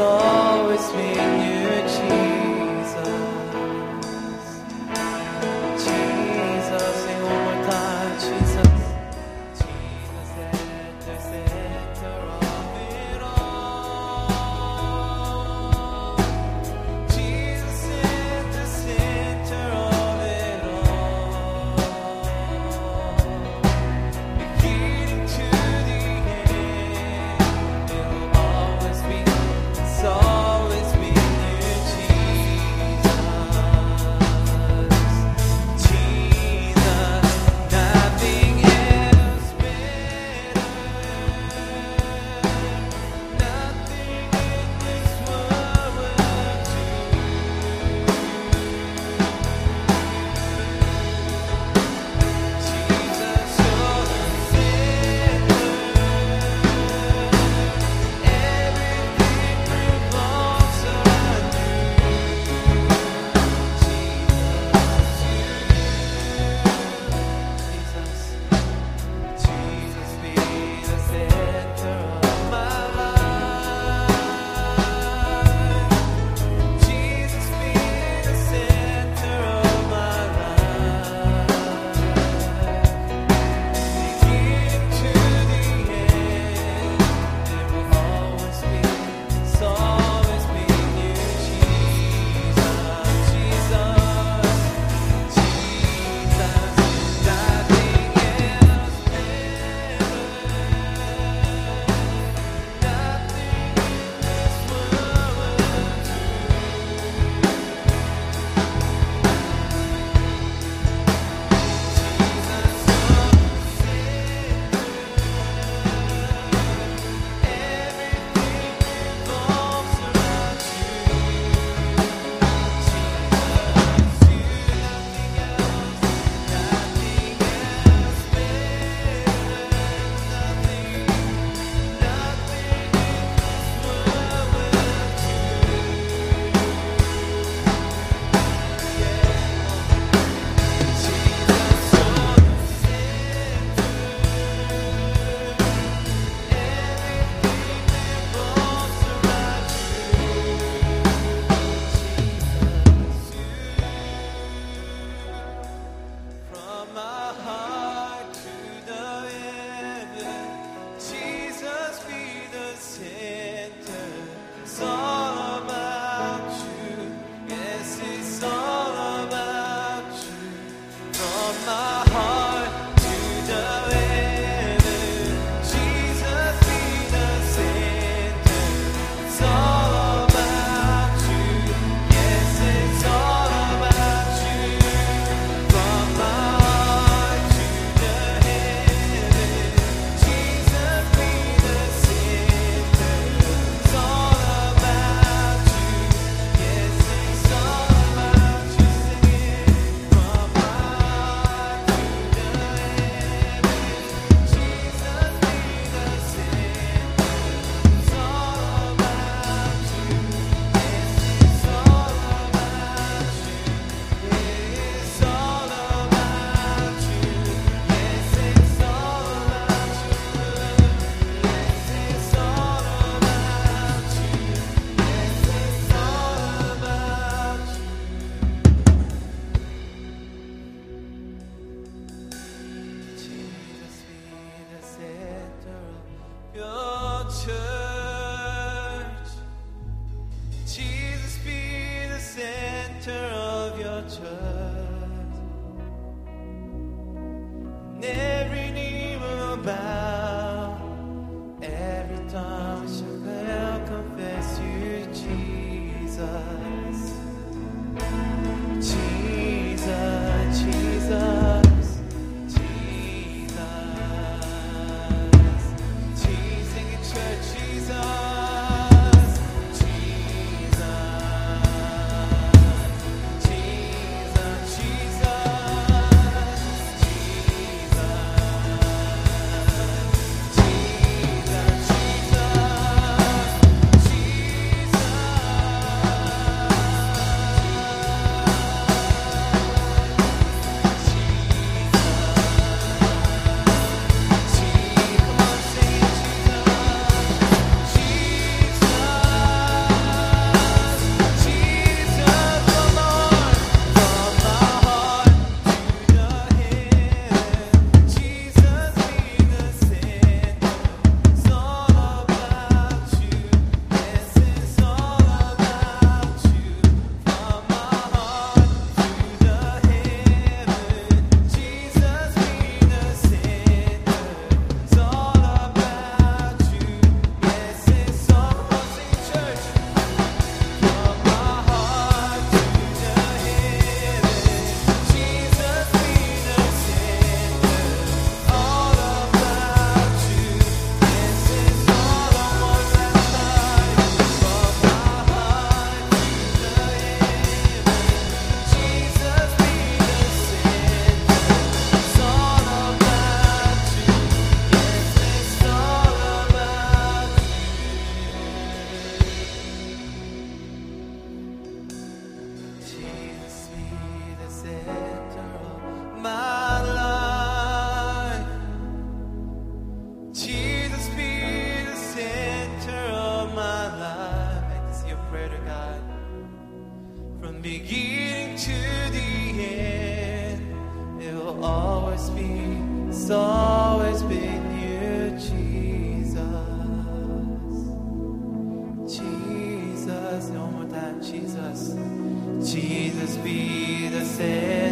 Always been you, Jesus. Be, it's always been you, Jesus. Jesus, one more time, Jesus. Jesus be the center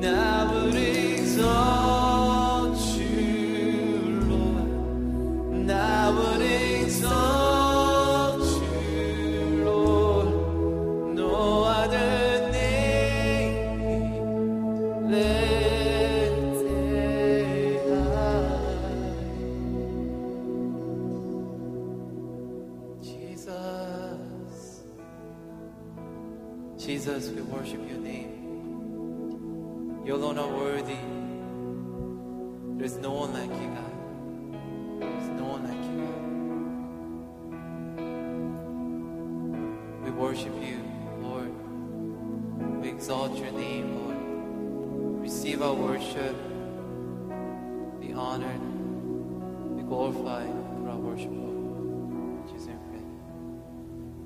Now it.